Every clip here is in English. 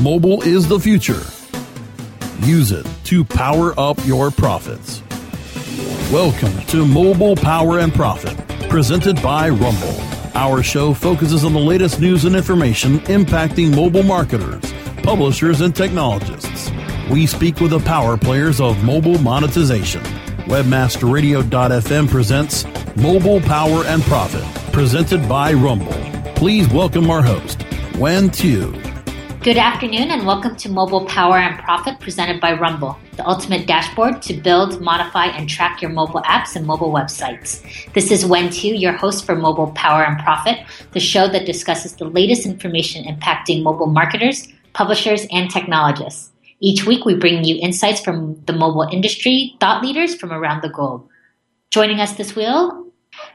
Mobile is the future. Use it to power up your profits. Welcome to Mobile Power and Profit, presented by Rumble. Our show focuses on the latest news and information impacting mobile marketers, publishers, and technologists. We speak with the power players of mobile monetization. Webmasterradio.fm presents Mobile Power and Profit, presented by Rumble. Please welcome our host, Wen Tu. Good afternoon and welcome to Mobile Power and Profit presented by Rumble, the ultimate dashboard to build, modify, and track your mobile apps and mobile websites. This is Wen Tu, your host for Mobile Power and Profit, the show that discusses the latest information impacting mobile marketers, publishers, and technologists. Each week we bring you insights from the mobile industry, thought leaders from around the globe. Joining us this week,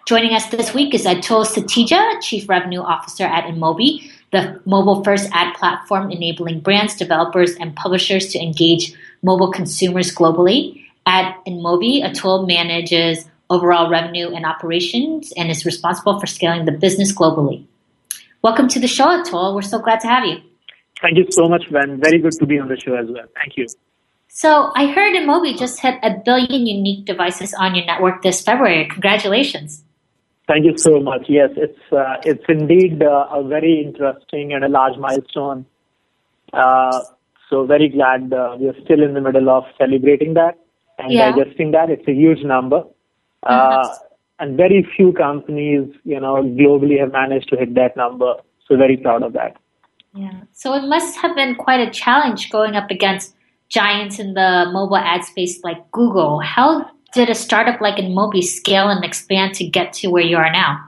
joining us this week is Atul Satija, Chief Revenue Officer at InMobi the mobile first ad platform enabling brands, developers, and publishers to engage mobile consumers globally. At InMobi, Atul manages overall revenue and operations and is responsible for scaling the business globally. Welcome to the show, Atul. We're so glad to have you. Thank you so much, Wen. Very good to be on the show as well. Thank you. So I heard InMobi just hit a billion unique devices on your network this February. Congratulations. Thank you so much. Yes, it's uh, it's indeed uh, a very interesting and a large milestone. Uh, so very glad uh, we are still in the middle of celebrating that and yeah. digesting that. It's a huge number, uh, mm-hmm. and very few companies, you know, globally have managed to hit that number. So very proud of that. Yeah. So it must have been quite a challenge going up against giants in the mobile ad space like Google. How did a startup like InMobi scale and expand to get to where you are now?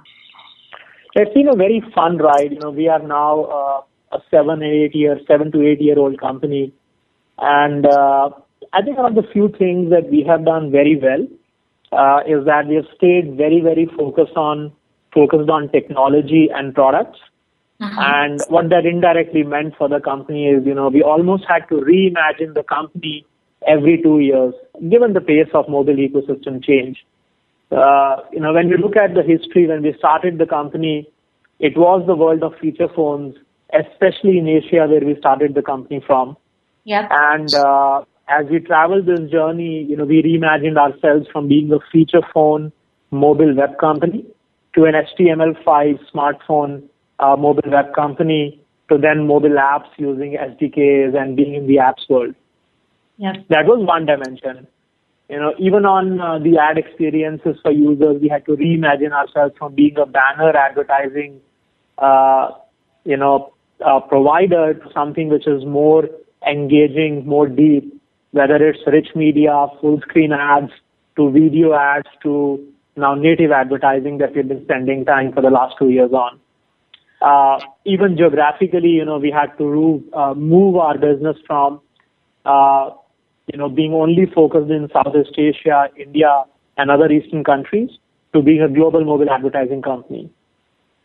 It's been a very fun ride. You know, we are now uh, a seven, eight year, seven to eight year old company, and uh, I think one of the few things that we have done very well uh, is that we have stayed very, very focused on focused on technology and products. Uh-huh. And what that indirectly meant for the company is, you know, we almost had to reimagine the company every two years, given the pace of mobile ecosystem change. Uh, you know, when you look at the history, when we started the company, it was the world of feature phones, especially in Asia, where we started the company from. Yeah. And uh, as we traveled this journey, you know, we reimagined ourselves from being a feature phone mobile web company to an HTML5 smartphone uh, mobile web company to then mobile apps using SDKs and being in the apps world. Yeah. That was one dimension. You know, even on uh, the ad experiences for users, we had to reimagine ourselves from being a banner advertising, uh, you know, uh, provider to something which is more engaging, more deep, whether it's rich media, full screen ads, to video ads, to now native advertising that we've been spending time for the last two years on. Uh, even geographically, you know, we had to move, uh, move our business from uh, you know, being only focused in Southeast Asia, India, and other Eastern countries to being a global mobile advertising company.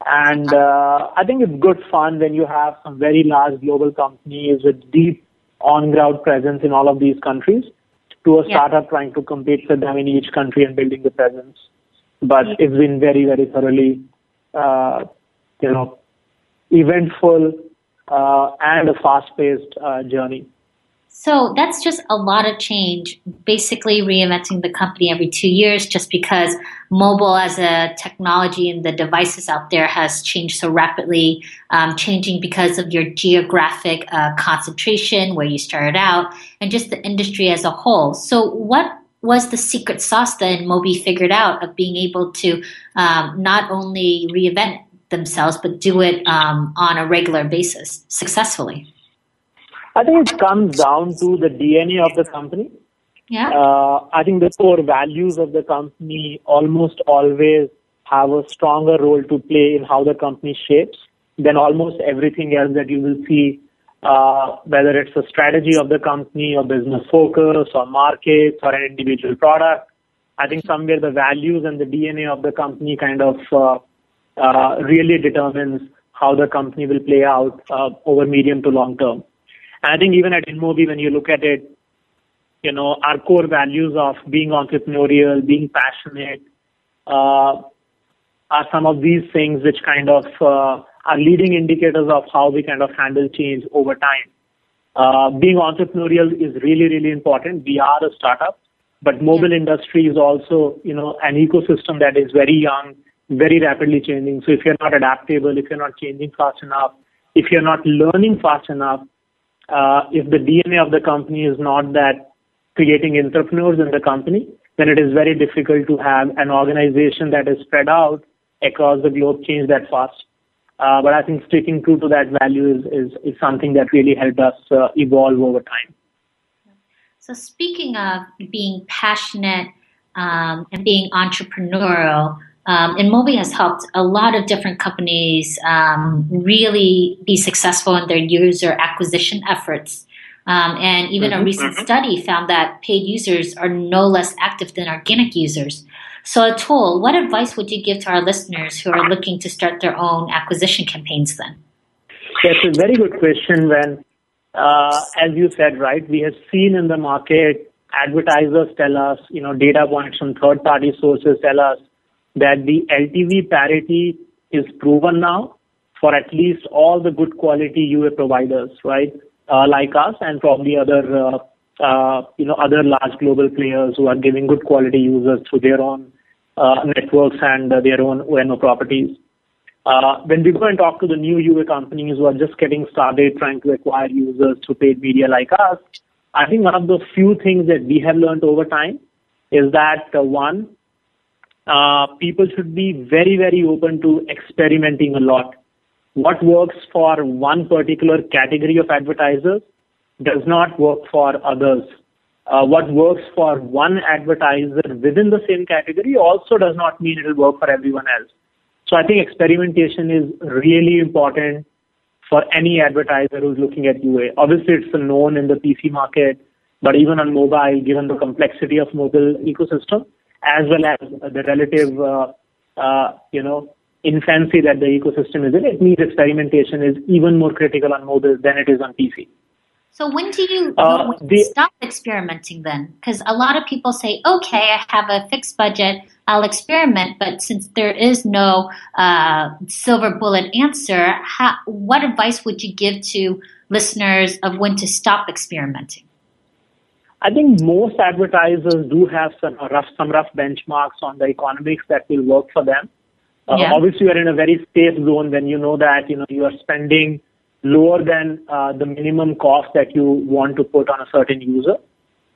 And uh, I think it's good fun when you have some very large global companies with deep on-ground presence in all of these countries to a startup trying to compete with them in each country and building the presence. But yeah. it's been very, very thoroughly, uh, you know, eventful uh, and a fast-paced uh, journey. So that's just a lot of change, basically reinventing the company every two years just because mobile as a technology and the devices out there has changed so rapidly, um, changing because of your geographic uh, concentration, where you started out, and just the industry as a whole. So, what was the secret sauce that InMobi figured out of being able to um, not only reinvent themselves, but do it um, on a regular basis successfully? I think it comes down to the DNA of the company. Yeah. Uh, I think the core values of the company almost always have a stronger role to play in how the company shapes than almost everything else that you will see, uh, whether it's the strategy of the company or business focus or markets or an individual product. I think somewhere the values and the DNA of the company kind of uh, uh, really determines how the company will play out uh, over medium to long term. I think even at InMobi, when you look at it, you know, our core values of being entrepreneurial, being passionate, uh, are some of these things which kind of uh, are leading indicators of how we kind of handle change over time. Uh, being entrepreneurial is really, really important. We are a startup, but mobile industry is also, you know, an ecosystem that is very young, very rapidly changing. So if you're not adaptable, if you're not changing fast enough, if you're not learning fast enough, if the DNA of the company is not that creating entrepreneurs in the company, then it is very difficult to have an organization that is spread out across the globe change that fast. Uh, but I think sticking true to that value is, is, is something that really helped us uh, evolve over time. So, speaking of being passionate um, and being entrepreneurial, um, InMobi has helped a lot of different companies um, really be successful in their user acquisition efforts. Um, and even mm-hmm, a recent mm-hmm. study found that paid users are no less active than organic users. So, Atul, what advice would you give to our listeners who are looking to start their own acquisition campaigns then? That's a very good question. Wen, uh, as you said, right, we have seen in the market advertisers tell us, you know, data points from third party sources tell us that the LTV parity is proven now for at least all the good quality UA providers, right? Uh, like us and probably other, uh, uh, you know, other large global players who are giving good quality users through their own networks and their own O&O properties. When we go and talk to the new UA companies who are just getting started trying to acquire users through paid media like us, I think one of the few things that we have learned over time is that one, uh, people should be very, very open to experimenting a lot what works for one particular category of advertisers does not work for others. Uh, what works for one advertiser within the same category also does not mean it will work for everyone else. So I think experimentation is really important for any advertiser who's looking at UA. Obviously, it's a known in the PC market, but even on mobile, given the complexity of mobile ecosystem, as well as the relative, uh, uh, you know, infancy that the ecosystem is in, it means experimentation is even more critical on mobile than it is on PC. So when do you uh, when the, stop experimenting then? Because a lot of people say, okay, I have a fixed budget, I'll experiment, but since there is no uh, silver bullet answer, how, what advice would you give to listeners of when to stop experimenting? I think most advertisers do have some rough, some rough benchmarks on the economics that will work for them. Uh, yeah. Obviously, you're in a very safe zone when you know that you know you are spending lower than uh, the minimum cost that you want to put on a certain user.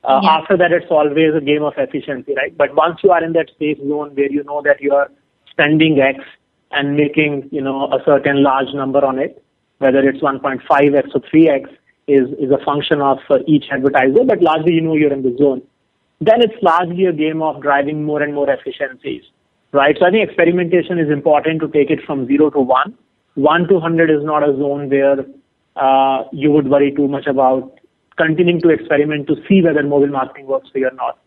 Uh, yeah. After that, it's always a game of efficiency, right? But once you are in that safe zone where you know that you are spending X and making you know a certain large number on it, whether it's 1.5x or 3x, is is a function of uh, each advertiser. But largely, you know you're in the zone. Then it's largely a game of driving more and more efficiencies right? So I think experimentation is important to take it from zero to one. One to 100 is not a zone where uh, you would worry too much about continuing to experiment to see whether mobile marketing works for you or not.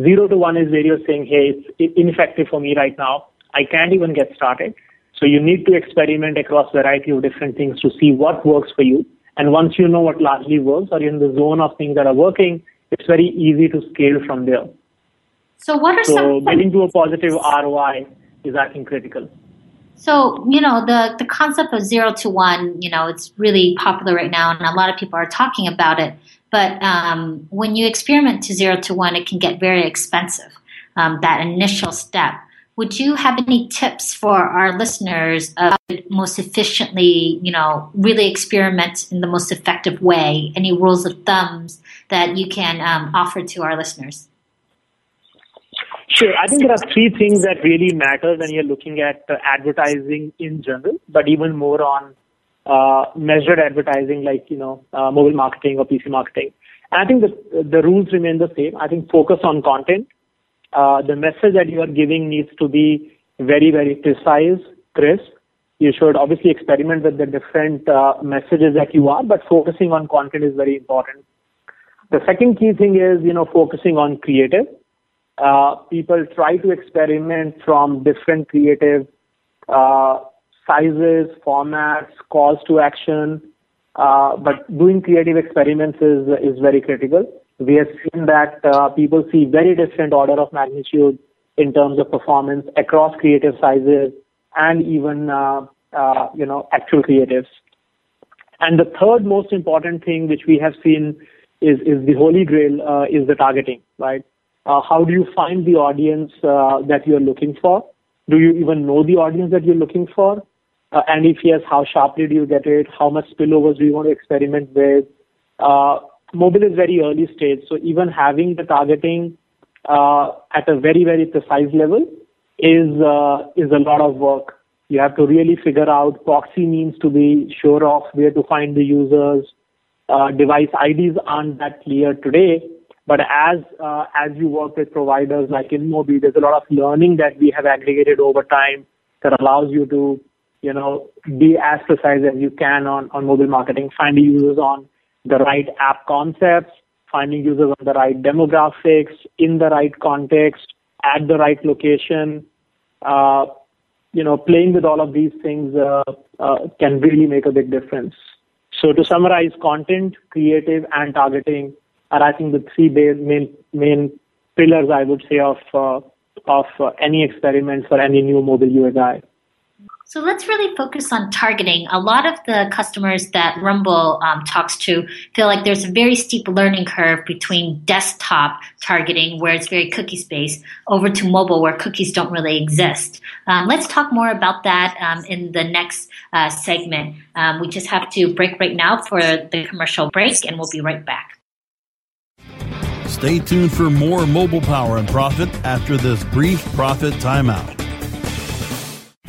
Zero to one is where you're saying, hey, it's ineffective for me right now. I can't even get started. So you need to experiment across a variety of different things to see what works for you. And once you know what largely works or you're in the zone of things that are working, it's very easy to scale from there. So what are so some getting to a positive ROI is I think critical. So, you know, the, the concept of zero to one, you know, it's really popular right now and a lot of people are talking about it. But um, when you experiment to zero to one, it can get very expensive, um, that initial step. Would you have any tips for our listeners of most efficiently, you know, really experiment in the most effective way? Any rules of thumbs that you can um, offer to our listeners? Sure. I think there are three things that really matter when you're looking at uh, advertising in general, but even more on uh, measured advertising like, you know, uh, mobile marketing or PC marketing. And I think the, the rules remain the same. I think focus on content. Uh, the message that you are giving needs to be very, very precise, crisp. You should obviously experiment with the different uh, messages that you are, but focusing on content is very important. The second key thing is, you know, focusing on creative uh, people try to experiment from different creative uh, sizes, formats, calls to action. Uh, but doing creative experiments is, is very critical. We have seen that uh, people see very different order of magnitude in terms of performance across creative sizes and even uh, uh, you know actual creatives. And the third most important thing which we have seen is, is the holy grail uh, is the targeting, right? How do you find the audience that you're looking for? Do you even know the audience that you're looking for? Uh, and if yes, how sharply do you get it? How much spillovers do you want to experiment with? Uh, mobile is very early stage, so even having the targeting uh, at a very, very precise level is is a lot of work. You have to really figure out proxy means to be sure of where to find the users. Device IDs aren't that clear today, but as as you work with providers like InMobi, there's a lot of learning that we have aggregated over time that allows you to, you know, be as precise as you can on, on mobile marketing, finding users on the right app concepts, finding users on the right demographics, in the right context, at the right location. Uh, you know, playing with all of these things uh, uh, can really make a big difference. So to summarize, content, creative, and targeting are, I think, the three main main pillars I would say of uh, of uh, any experiment for any new mobile UX. So let's really focus on targeting. A lot of the customers that Rumble um, talks to feel like there's a very steep learning curve between desktop targeting, where it's very cookie based, over to mobile, where cookies don't really exist. Um, let's talk more about that um, in the next uh, segment. Um, we just have to break right now for the commercial break, and we'll be right back. Stay tuned for more mobile power and profit after this brief profit timeout.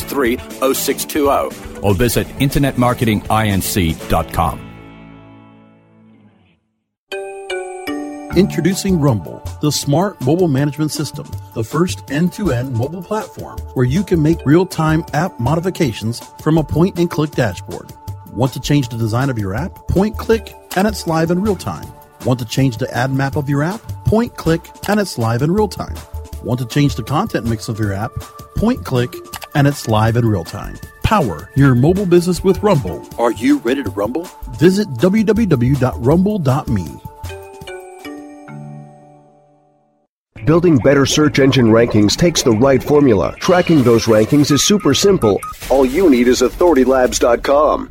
563 0620 or visit InternetMarketingINC.com. Introducing Rumble, the smart mobile management system, the first end to end mobile platform where you can make real time app modifications from a point and click dashboard. Want to change the design of your app? Point click and it's live in real time. Want to change the ad map of your app? Point click and it's live in real time. Want to change the content mix of your app? Point click and it's live in real time. Power your mobile business with Rumble. Are you ready to rumble? Visit www.rumble.me. Building better search engine rankings takes the right formula. Tracking those rankings is super simple. All you need is authoritylabs.com.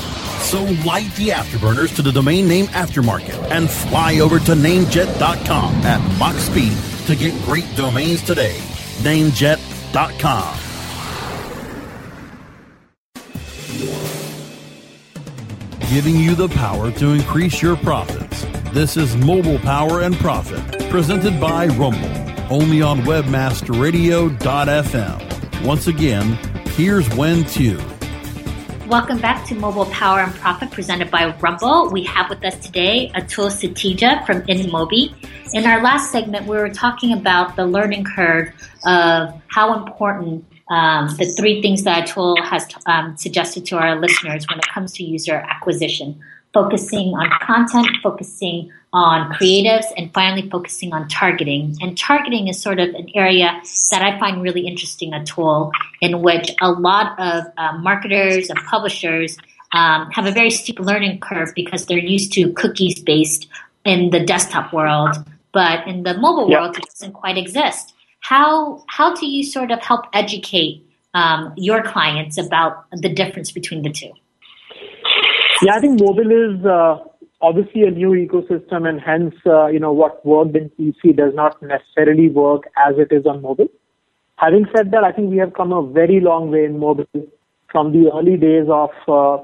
So light the afterburners to the domain name aftermarket and fly over to namejet.com at Mach speed to get great domains today. Namejet.com. Giving you the power to increase your profits. This is Mobile Power and Profit, presented by Rumble, only on webmasterradio.fm. Once again, here's Wen Tu. Welcome back to Mobile Power and Profit presented by Rumble. We have with us today Atul Satija from InMobi. In our last segment, we were talking about the learning curve of how important um, the three things that Atul has um, suggested to our listeners when it comes to user acquisition focusing on content, focusing on creatives, and finally focusing on targeting. And targeting is sort of an area that I find really interesting, Atul in which a lot of uh, marketers and publishers um, have a very steep learning curve because they're used to cookies based in the desktop world, but in the mobile yep. world, it doesn't quite exist. How how do you sort of help educate um, your clients about the difference between the two? Yeah, I think mobile is uh, obviously a new ecosystem, and hence, uh, you know, what worked in PC does not necessarily work as it is on mobile. Having said that, I think we have come a very long way in mobile from the early days of uh,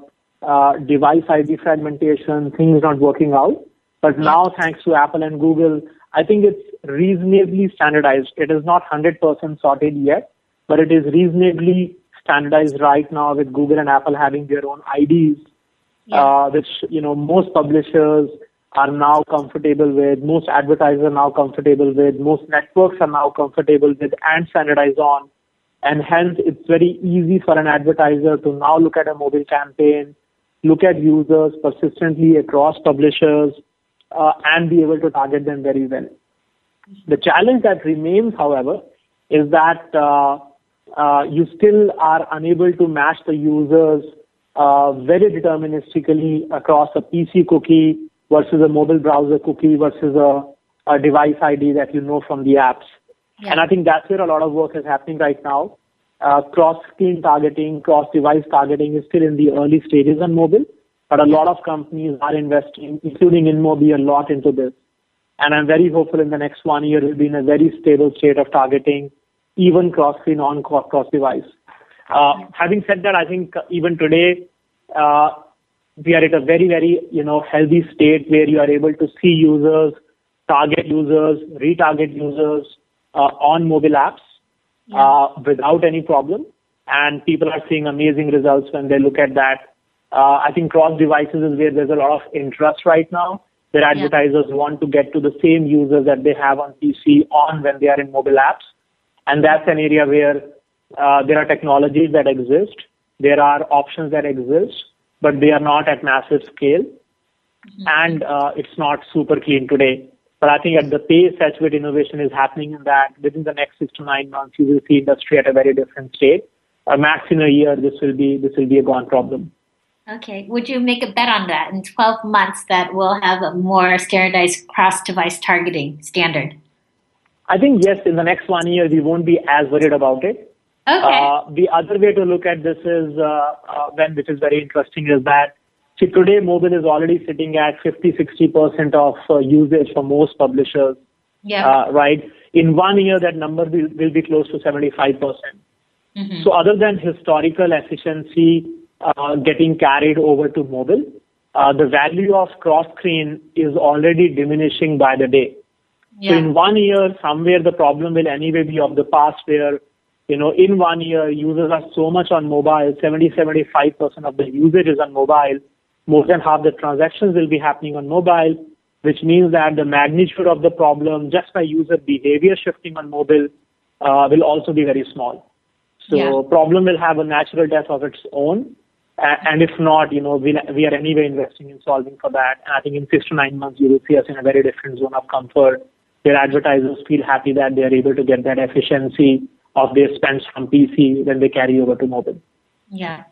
uh, device ID fragmentation, things not working out. But now, thanks to Apple and Google, I think it's reasonably standardized. It is not 100% sorted yet, but it is reasonably standardized right now with Google and Apple having their own IDs, yeah. uh, which you know most publishers are now comfortable with, most advertisers are now comfortable with, most networks are now comfortable with and standardize on. And hence, it's very easy for an advertiser to now look at a mobile campaign, look at users persistently across publishers, uh, and be able to target them very well. The challenge that remains, however, is that uh, uh, you still are unable to match the users uh, very deterministically across a PC cookie versus a mobile browser cookie versus a, a device ID that you know from the apps. Yeah. And I think that's where a lot of work is happening right now. Uh, cross-screen targeting, cross-device targeting is still in the early stages on mobile, but a yeah. lot of companies are investing, including InMobi, a lot into this. And I'm very hopeful in the next one year we'll be in a very stable state of targeting even cross-screen on cross-device. Uh, having said that, I think even today, uh, we are at a very, very, you know, healthy state where you are able to see users, target users, retarget users uh, on mobile apps without any problem. And people are seeing amazing results when they look at that. I think cross devices is where there's a lot of interest right now where advertisers want to get to the same users that they have on PC on when they are in mobile apps. And that's an area where uh, there are technologies that exist, there are options that exist, but they are not at massive scale. Mm-hmm. And uh, it's not super clean today. But I think at the pace at which innovation is happening in that within the next six to nine months, you will see industry at a very different state. Uh, max in a year, this will be this will be a gone problem. Okay. Would you make a bet on that in 12 months that we'll have a more standardized cross device targeting standard? I think yes, in the next one year, we won't be as worried about it. Okay. Uh, the other way to look at this is, uh, uh, when, which is very interesting, is that see, today mobile is already sitting at 50, 60% of uh, usage for most publishers. Yeah. Uh, right? In one year, that number will, will be close to 75%. mm hmm So other than historical efficiency uh, getting carried over to mobile, uh, the value of cross-screen is already diminishing by the day. Yeah. So in one year, somewhere the problem will anyway be of the past where, you know, in one year, users are so much on mobile, 70, 75% of the usage is on mobile. More than half the transactions will be happening on mobile, which means that the magnitude of the problem just by user behavior shifting on mobile uh, will also be very small. So yeah. problem will have a natural death of its own. And if not, you know, we, we are anyway investing in solving for that. And I think in six to nine months, you will see us in a very different zone of comfort where advertisers feel happy that they are able to get that efficiency of their spends from PC when they carry over to mobile. Yeah.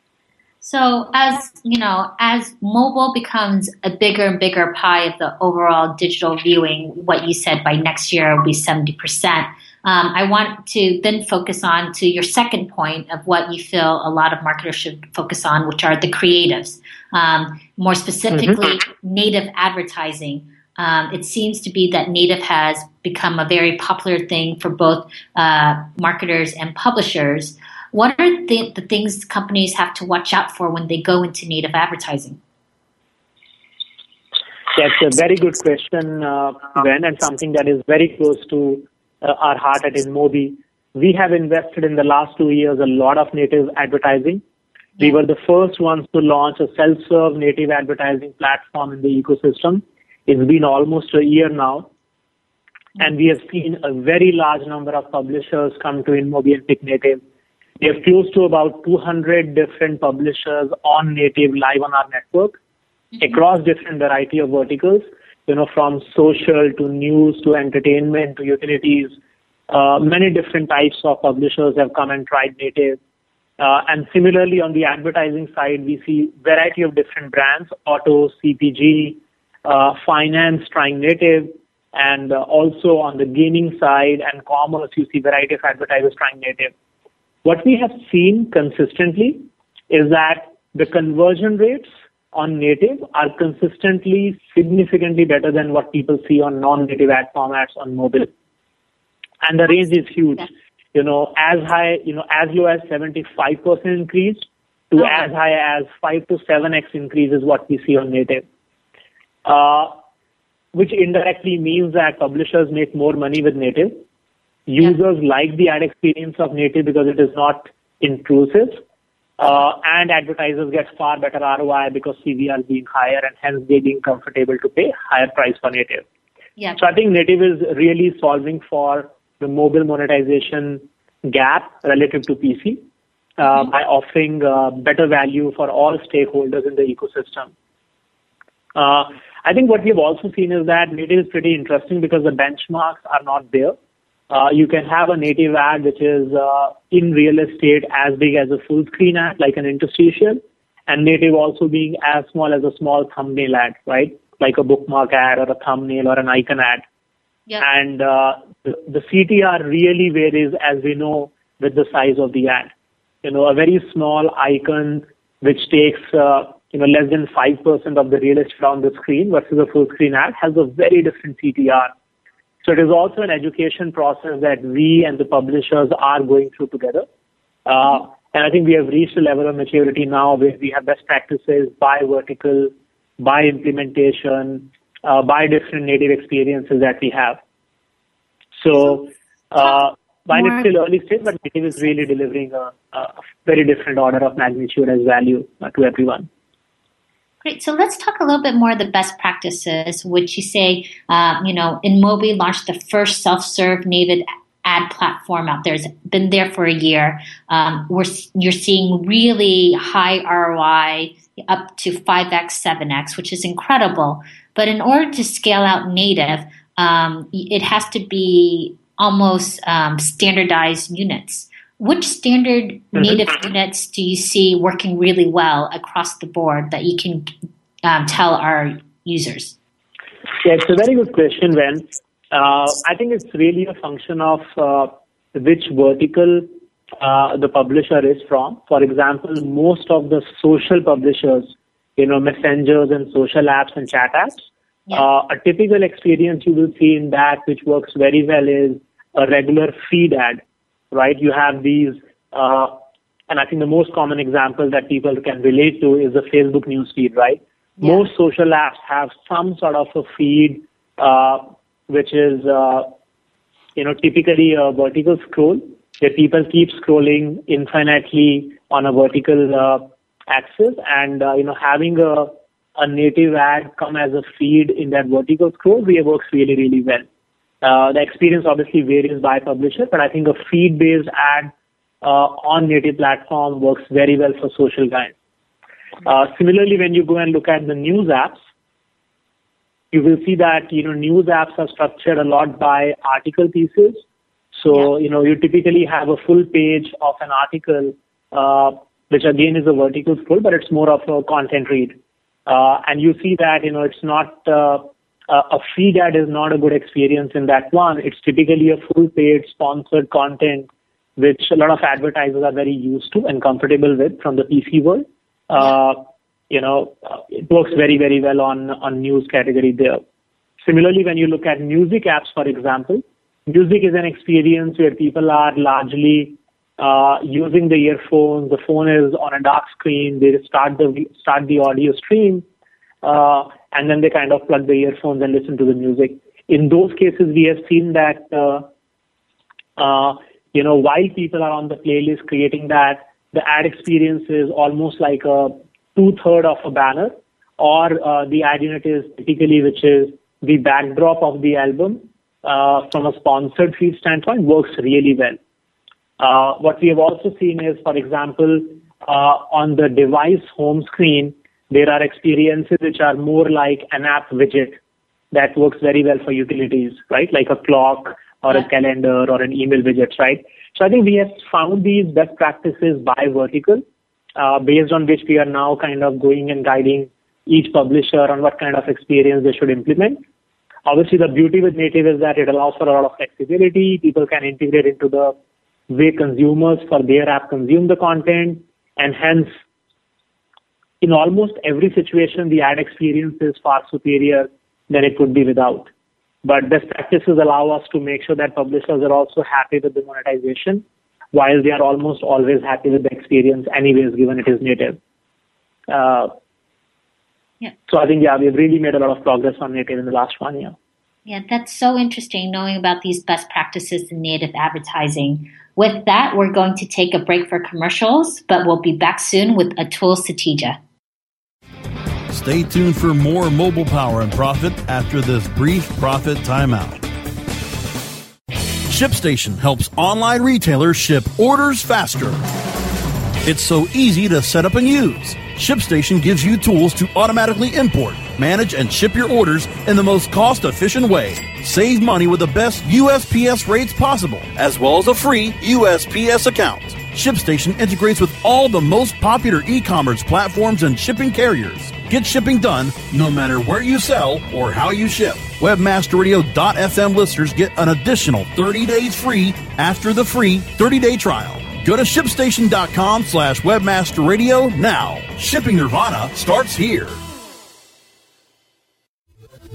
So as you know, as mobile becomes a bigger and bigger pie of the overall digital viewing, what you said by next year will be seventy percent. Um, I want to then focus on to your second point of what you feel a lot of marketers should focus on, which are the creatives. Um, more specifically, mm-hmm. native advertising. Um, it seems to be that native has become a very popular thing for both uh, marketers and publishers. What are the, the, things companies have to watch out for when they go into native advertising? That's a very good question, uh, Wen, and something that is very close to uh, our heart at InMobi. We have invested in the last two years a lot of native advertising. We were the first ones to launch a self-serve native advertising platform in the ecosystem. It's been almost a year now. And we have seen a very large number of publishers come to InMobi and pick native. We have close to about 200 different publishers on native live on our network mm-hmm. across different variety of verticals you know, from social to news to entertainment to utilities. Uh, many different types of publishers have come and tried native. Uh, and similarly, on the advertising side, we see variety of different brands, auto, CPG, finance trying native, and uh, also on the gaming side and commerce, you see variety of advertisers trying native. What we have seen consistently is that the conversion rates on native are consistently significantly better than what people see on non-native ad formats on mobile. And the range is huge. You know, as high, you know, as low as 75% increase to okay. as high as 5 to 7x increase is what we see on native. Uh, which indirectly means that publishers make more money with native. Users yeah. like the ad experience of native because it is not intrusive. Uh, and advertisers get far better ROI because CVR being higher and hence they being comfortable to pay higher price for native. Yeah. So I think native is really solving for the mobile monetization gap relative to PC uh, mm-hmm. by offering uh, better value for all stakeholders in the ecosystem. I think what we've also seen is that native is pretty interesting because the benchmarks are not there. Uh, you can have a native ad which is uh, in real estate as big as a full screen ad, like an interstitial, and native also being as small as a small thumbnail ad, right? Like a bookmark ad or a thumbnail or an icon ad. Yep. And uh, the, the CTR really varies, as we know, with the size of the ad. You know, a very small icon which takes uh, you know less than five percent of the real estate on the screen versus a full screen ad has a very different CTR so it is also an education process that we and the publishers are going through together. Uh, and I think we have reached a level of maturity now where we have best practices by vertical, by implementation, uh, by different native experiences that we have. So, uh, while it's still early stage, but native is really delivering a, a very different order of magnitude as value uh, to everyone. Great. So let's talk a little bit more of the best practices, which you say, um, you know, InMobi launched the first self-serve native ad platform out there. It's been there for a year. Um, we're, you're seeing really high ROI up to 5x, 7x, which is incredible. But in order to scale out native, um, it has to be almost um, standardized units. Which standard mm-hmm. native units do you see working really well across the board that you can um, tell our users? Yeah, it's a very good question, Wen. Uh, I think it's really a function of uh, which vertical uh, the publisher is from. For example, most of the social publishers, you know, messengers and social apps and chat apps, yeah. Uh, a typical experience you will see in that, which works very well, is a regular feed ad right? You have these, uh, and I think the most common example that people can relate to is the Facebook newsfeed, right? Yeah. Most social apps have some sort of a feed, uh, which is, uh, you know, typically a vertical scroll where people keep scrolling infinitely on a vertical uh, axis, and uh, you know, having a a native ad come as a feed in that vertical scroll really works really, really well. Uh, the experience obviously varies by publisher, but I think a feed-based ad uh, on native platform works very well for social guys. Uh, similarly, when you go and look at the news apps, you will see that you know news apps are structured a lot by article pieces. So yeah. you know you typically have a full page of an article, uh, which again is a vertical scroll, but it's more of a content read. Uh, and you see that you know it's not uh, a feed ad is not a good experience in that one. It's typically a full paid sponsored content, which a lot of advertisers are very used to and comfortable with from the PC world. Uh, you know, uh, it works very, very well on, on news category there. Similarly, when you look at music apps, for example, music is an experience where people are largely uh, using the earphones. The phone is on a dark screen. They start the start the audio stream, uh, and then they kind of plug the earphones and listen to the music. In those cases, we have seen that, uh, uh, you know, while people are on the playlist creating that, the ad experience is almost like a two-third of a banner, or uh, the ad unit is typically, which is the backdrop of the album uh, from a sponsored feed standpoint, works really well. Uh, what we have also seen is, for example, uh, on the device home screen, there are experiences which are more like an app widget that works very well for utilities, right? Like a clock or a calendar or an email widget, right? So I think we have found these best practices by vertical, uh, based on which we are now kind of going and guiding each publisher on what kind of experience they should implement. Obviously, the beauty with native is that it allows for a lot of flexibility. People can integrate into the way consumers for their app consume the content, and hence, in almost every situation, the ad experience is far superior than it could be without. But best practices allow us to make sure that publishers are also happy with the monetization, while they are almost always happy with the experience, anyways, given it is native. Uh, yeah. So I think, yeah, we've really made a lot of progress on native in the last one year. Yeah, that's so interesting knowing about these best practices in native advertising. With that, we're going to take a break for commercials, but we'll be back soon with Atul Satija. Stay tuned for more mobile power and profit after this brief profit timeout. ShipStation helps online retailers ship orders faster. It's so easy to set up and use. ShipStation gives you tools to automatically import, manage, and ship your orders in the most cost efficient way. Save money with the best USPS rates possible, as well as a free USPS account. ShipStation integrates with all the most popular e commerce platforms and shipping carriers. Get shipping done no matter where you sell or how you ship. Webmasterradio.fm listeners get an additional 30 days free after the free 30 day trial. Go to shipstation.com slash webmasterradio now. Shipping Nirvana starts here.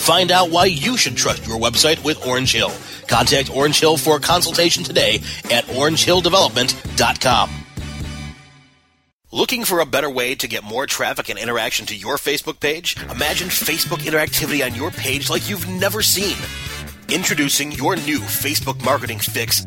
Find out why you should trust your website with Orange Hill. Contact Orange Hill for a consultation today at orangehilldevelopment.com. Looking for a better way to get more traffic and interaction to your Facebook page? Imagine Facebook interactivity on your page like you've never seen. Introducing your new Facebook marketing fix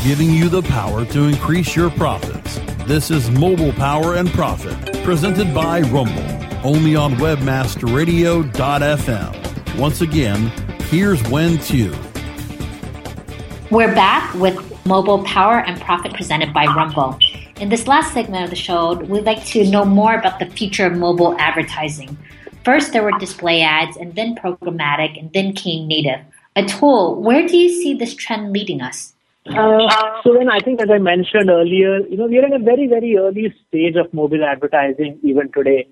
Giving you the power to increase your profits. This is Mobile Power and Profit, presented by Rumble, only on webmasterradio.fm. Once again, here's Wen Tu. We're back with Mobile Power and Profit presented by Rumble. In this last segment of the show, we'd like to know more about the future of mobile advertising. First, there were display ads, and then programmatic, and then came native. Atul, where do you see this trend leading us? Uh, so then I think as I mentioned earlier, you know, we are in a very, very early stage of mobile advertising even today.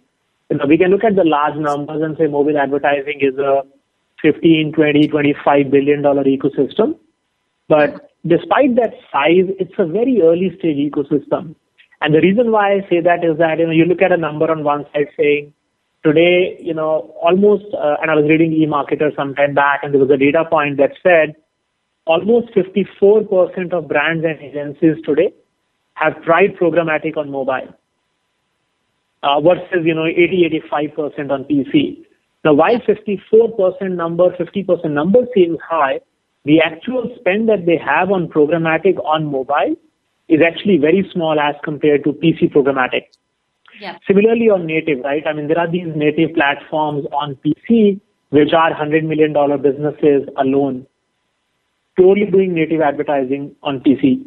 You know, we can look at the large numbers and say mobile advertising is a 15, 20, 25 billion dollar ecosystem. But despite that size, it's a very early stage ecosystem. And the reason why I say that is that, you know, you look at a number on one side saying today, you know, almost, uh, and I was reading eMarketer some time back and there was a data point that said almost 54% of brands and agencies today have tried programmatic on mobile uh, versus, you know, 80, 85% on PC. Now, while 54% number, 50% number seems high, the actual spend that they have on programmatic on mobile is actually very small as compared to PC programmatic. Yeah. Similarly on native, right? I mean, there are these native platforms on PC which are $100 million businesses alone purely doing native advertising on PC.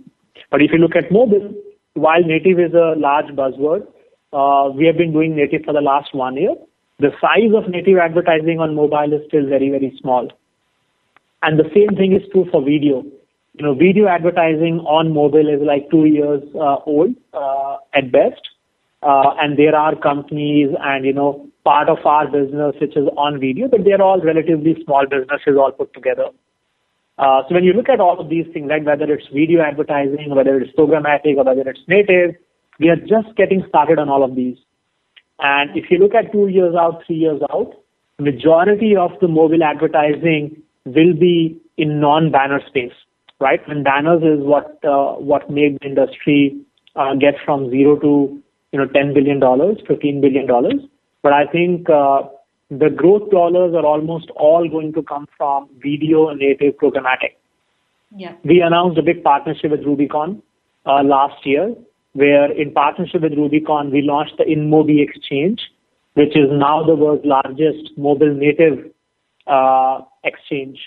But if you look at mobile, while native is a large buzzword, uh, we have been doing native for the last one year. The size of native advertising on mobile is still very, very small. And the same thing is true for video. You know, video advertising on mobile is like two years uh, old uh, at best. Uh, and there are companies and, you know, part of our business which is on video, but they're all relatively small businesses all put together. Uh, so when you look at all of these things, like whether it's video advertising, whether it's programmatic, or whether it's native, we are just getting started on all of these. And if you look at two years out, three years out, majority of the mobile advertising will be in non-banner space, right? And banners is what uh, what made the industry uh, get from zero to you know ten billion dollars, fifteen billion dollars. But I think the growth dollars are almost all going to come from video native programmatic. Yeah. We announced a big partnership with Rubicon uh, last year, where in partnership with Rubicon, we launched the InMobi Exchange, which is now the world's largest mobile native uh, exchange.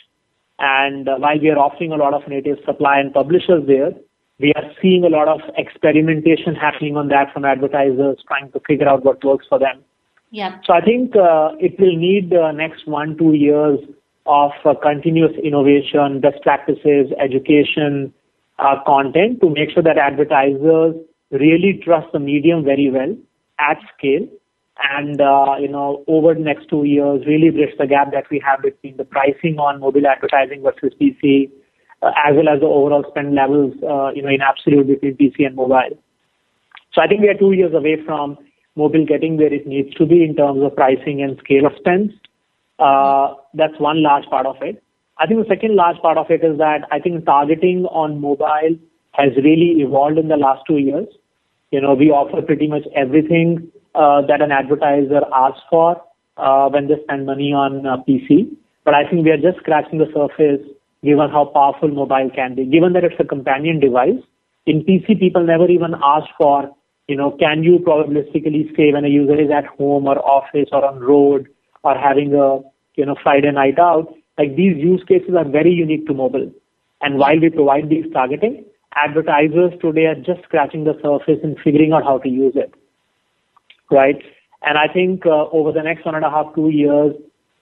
And uh, while we are offering a lot of native supply and publishers there, we are seeing a lot of experimentation happening on that from advertisers trying to figure out what works for them. Yeah. So I think uh, it will need the next one, two years of uh, continuous innovation, best practices, education, uh, content to make sure that advertisers really trust the medium very well at scale and uh, you know over the next two years really bridge the gap that we have between the pricing on mobile advertising versus PC uh, as well as the overall spend levels uh, you know in absolute between PC and mobile. So I think we are two years away from mobile getting where it needs to be in terms of pricing and scale of spends. Uh, that's one large part of it. I think the second large part of it is that I think targeting on mobile has really evolved in the last two years. You know, we offer pretty much everything uh, that an advertiser asks for uh, when they spend money on uh, PC. But I think we are just scratching the surface given how powerful mobile can be. Given that it's a companion device, in PC people never even ask for, you know, can you probabilistically say when a user is at home or office or on road or having a, you know, Friday night out, like these use cases are very unique to mobile. And while we provide these targeting, advertisers today are just scratching the surface and figuring out how to use it. Right? And I think uh, over the next one and a half, two years,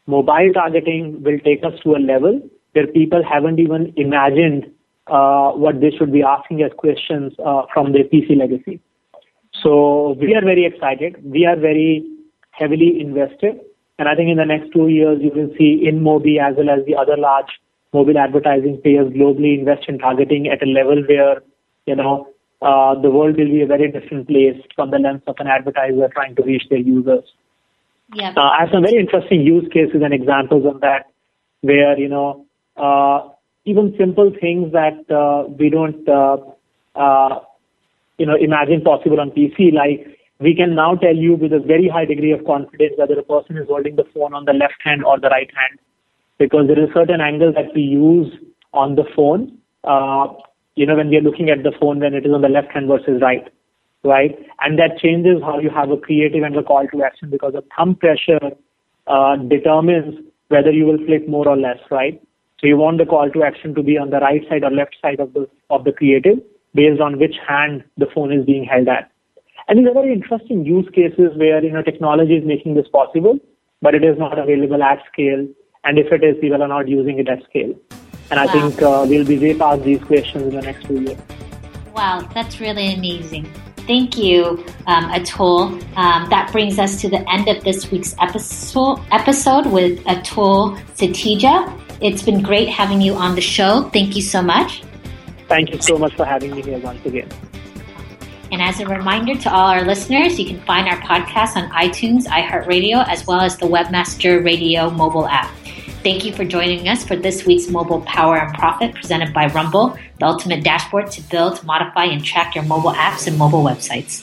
mobile targeting will take us to a level where people haven't even imagined uh, what they should be asking as questions uh, from their PC legacy. So we are very excited. We are very heavily invested. And I think in the next two years, you will see InMobi as well as the other large mobile advertising players globally invest in targeting at a level where, you know, uh, the world will be a very different place from the lens of an advertiser trying to reach their users. Yeah. Uh, I have some very interesting use cases and examples of that where, you know, uh, even simple things that uh, we don't, uh, uh, you know, imagine possible on PC, like we can now tell you with a very high degree of confidence whether a person is holding the phone on the left hand or the right hand because there is a certain angle that we use on the phone, uh, you know, when we are looking at the phone when it is on the left hand versus right, right? And that changes how you have a creative and a call to action because the thumb pressure uh, determines whether you will click more or less, right? So you want the call to action to be on the right side or left side of the of the creative based on which hand the phone is being held at. And these are very interesting use cases where you know technology is making this possible, but it is not available at scale. And if it is, people are not using it at scale. And I think uh, we'll be way past these questions in the next few years. Wow, that's really amazing. Thank you, um, Atul. Um, that brings us to the end of this week's episode, episode with Atul Satija. It's been great having you on the show. Thank you so much. Thank you so much for having me here once again. And as a reminder to all our listeners, you can find our podcast on iTunes, iHeartRadio, as well as the Webmaster Radio mobile app. Thank you for joining us for this week's Mobile Power and Profit presented by Rumble, the ultimate dashboard to build, modify, and track your mobile apps and mobile websites.